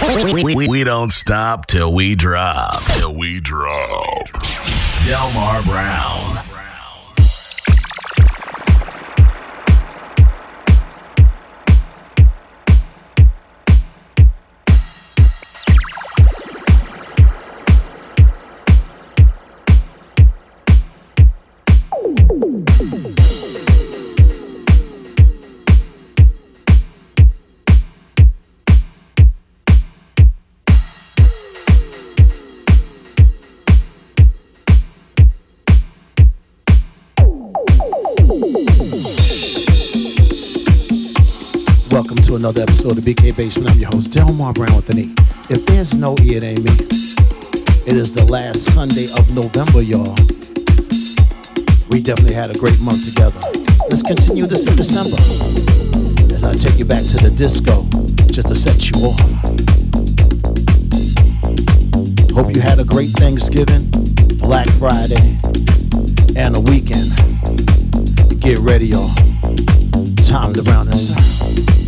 We, we, we don't stop till we drop. Till we drop. Delmar Brown. Another episode of BK Basement. I'm your host, Delmar Brown with an E. If there's no E, it ain't me. It is the last Sunday of November, y'all. We definitely had a great month together. Let's continue this in December as I take you back to the disco just to set you off. Hope you had a great Thanksgiving, Black Friday, and a weekend. Get ready, y'all. Time to round this up.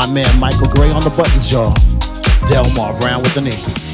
My man Michael Gray on the buttons, y'all. Delmar Brown with the knee.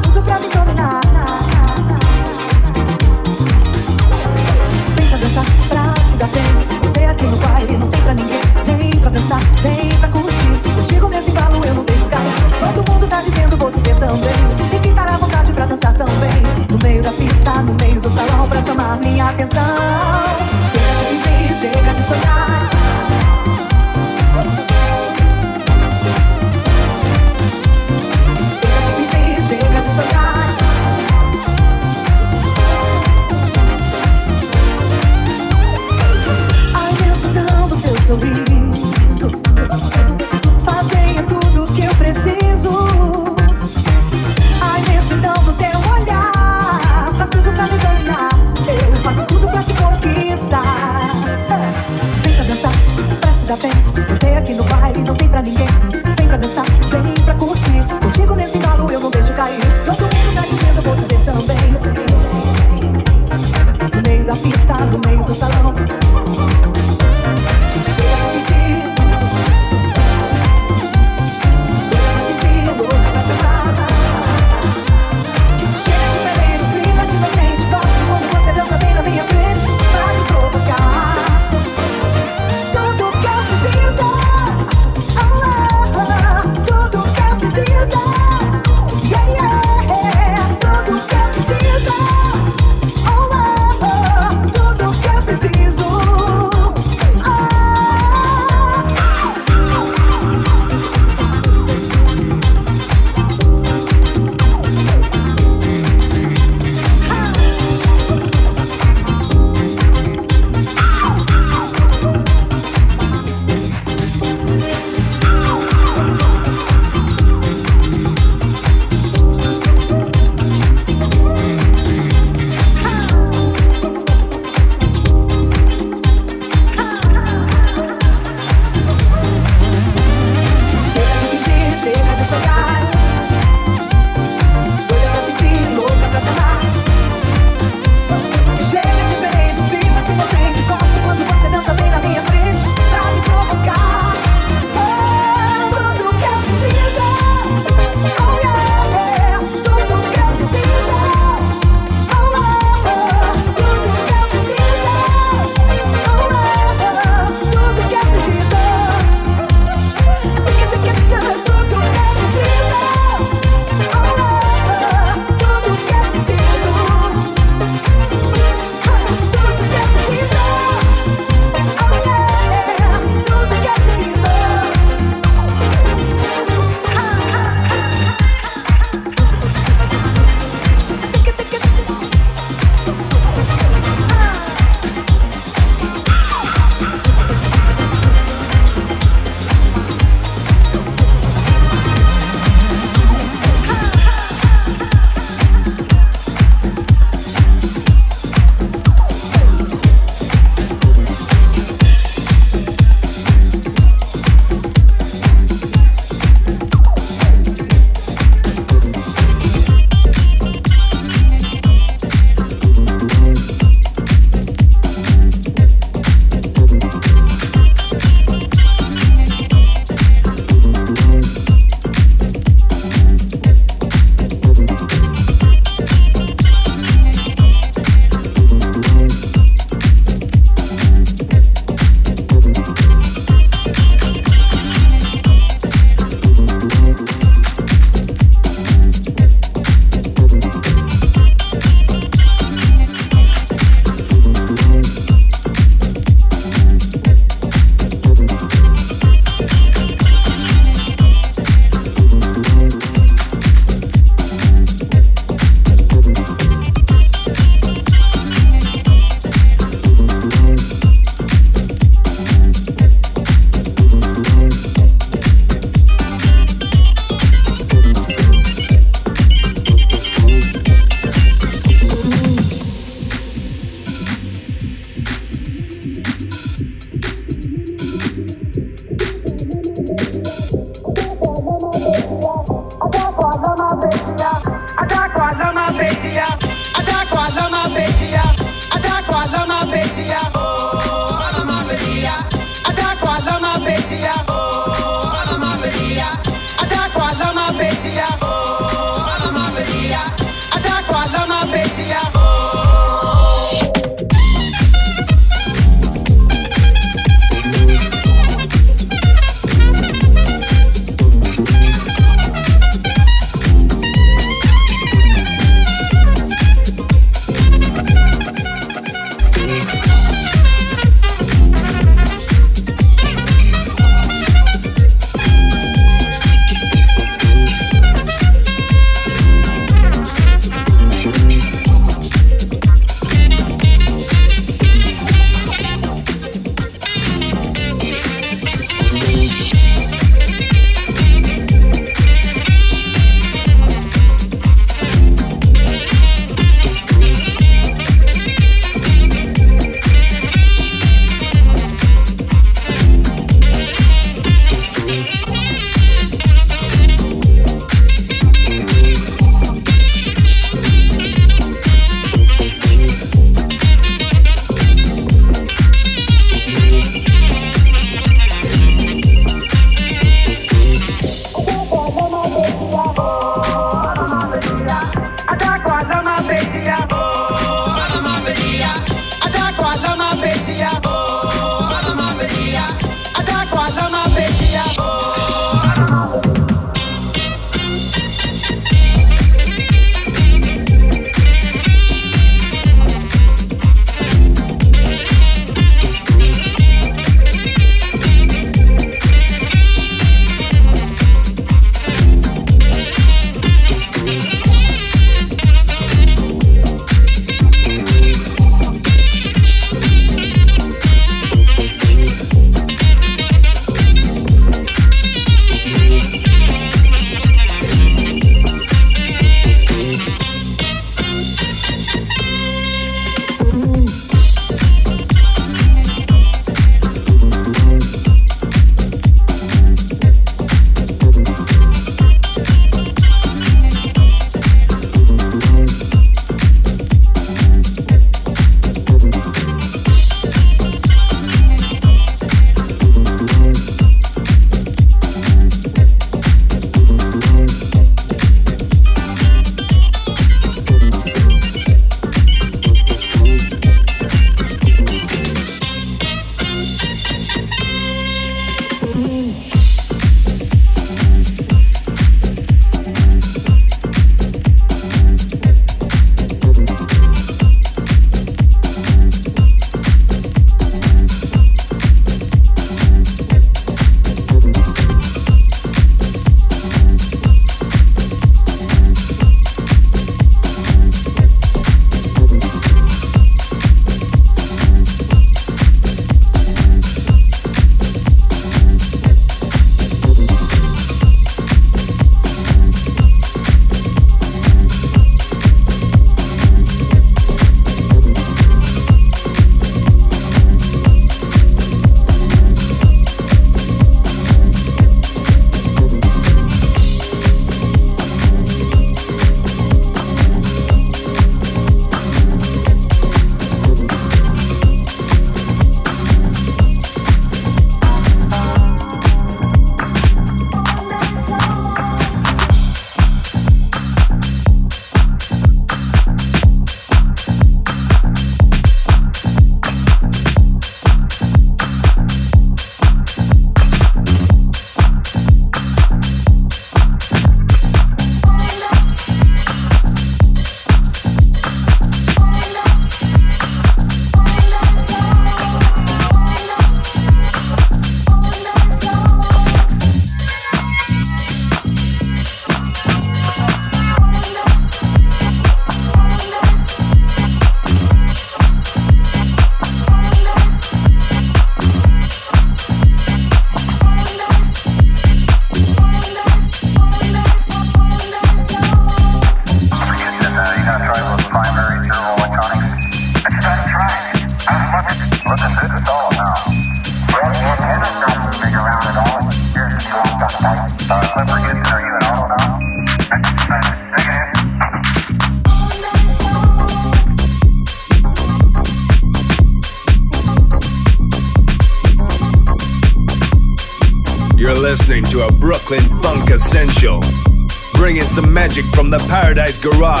The Paradise Garage.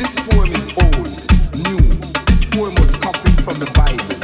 This poem is old, new. This poem was copied from the Bible.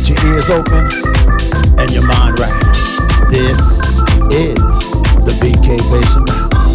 Get your ears open and your mind right. This is the BK Bass Bounce.